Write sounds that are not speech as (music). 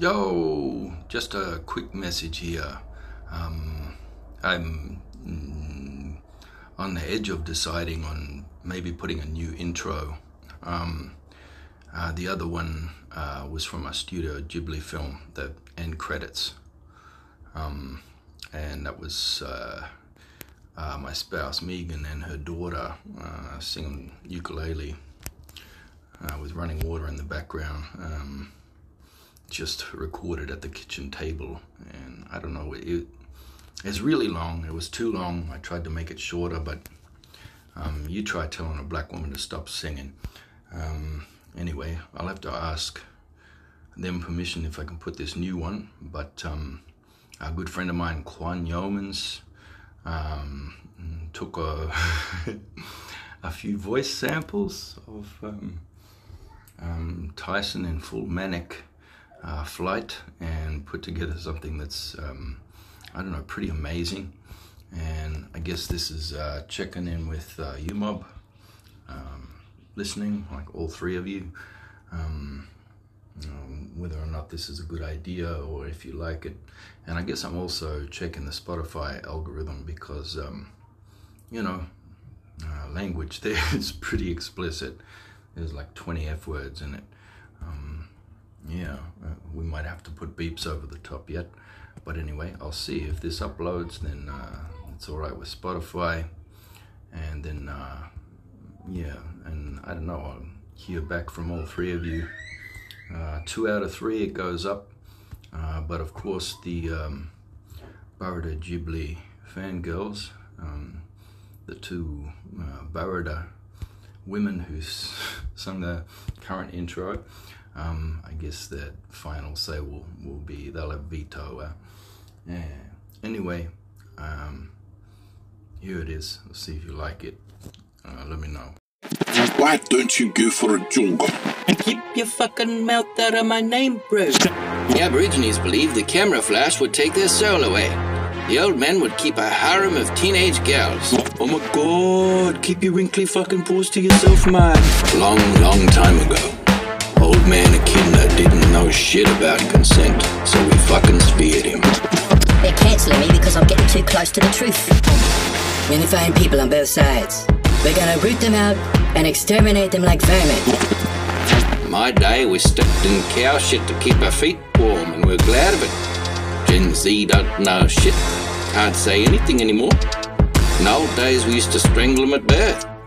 Yo, just a quick message here. Um, I'm mm, on the edge of deciding on maybe putting a new intro. Um, uh, the other one uh, was from a Studio Ghibli film, the end credits. Um, and that was uh, uh my spouse Megan and her daughter uh, singing ukulele uh, with running water in the background. Just recorded at the kitchen table and I don't know it it's really long. It was too long. I tried to make it shorter but um, you try telling a black woman to stop singing. Um, anyway I'll have to ask them permission if I can put this new one but um, a good friend of mine Quan Yeomans um, took a (laughs) a few voice samples of um, um, Tyson in full manic uh, flight and put together something that's, um, I don't know, pretty amazing. And I guess this is uh, checking in with uh, UMOB, um, listening, like all three of you, um, you know, whether or not this is a good idea or if you like it. And I guess I'm also checking the Spotify algorithm because, um, you know, uh, language (laughs) there is pretty explicit. There's like 20 F words in it. Yeah, uh, we might have to put beeps over the top yet. But anyway, I'll see if this uploads, then uh, it's all right with Spotify. And then, uh, yeah, and I don't know, I'll hear back from all three of you. Uh, two out of three, it goes up. Uh, but of course, the um, Barada Ghibli fangirls, um, the two uh, Barada women who (laughs) sung the current intro, um, I guess that final say will, will be, they'll have veto. Uh, yeah. Anyway, um, here it is. Let's see if you like it. Uh, let me know. Why don't you go for a jog? Keep your fucking mouth out of my name, bro. The Aborigines believed the camera flash would take their soul away. The old men would keep a harem of teenage girls. Oh my god, keep your wrinkly fucking paws to yourself, man. Long, long time ago. Old man Echidna didn't know shit about consent, so we fucking speared him. They're cancelling me because I'm getting too close to the truth. We're gonna find people on both sides. We're gonna root them out and exterminate them like vermin. My day we stepped in cow shit to keep our feet warm, and we're glad of it. Gen Z don't know shit, can't say anything anymore. In old days we used to strangle them at birth.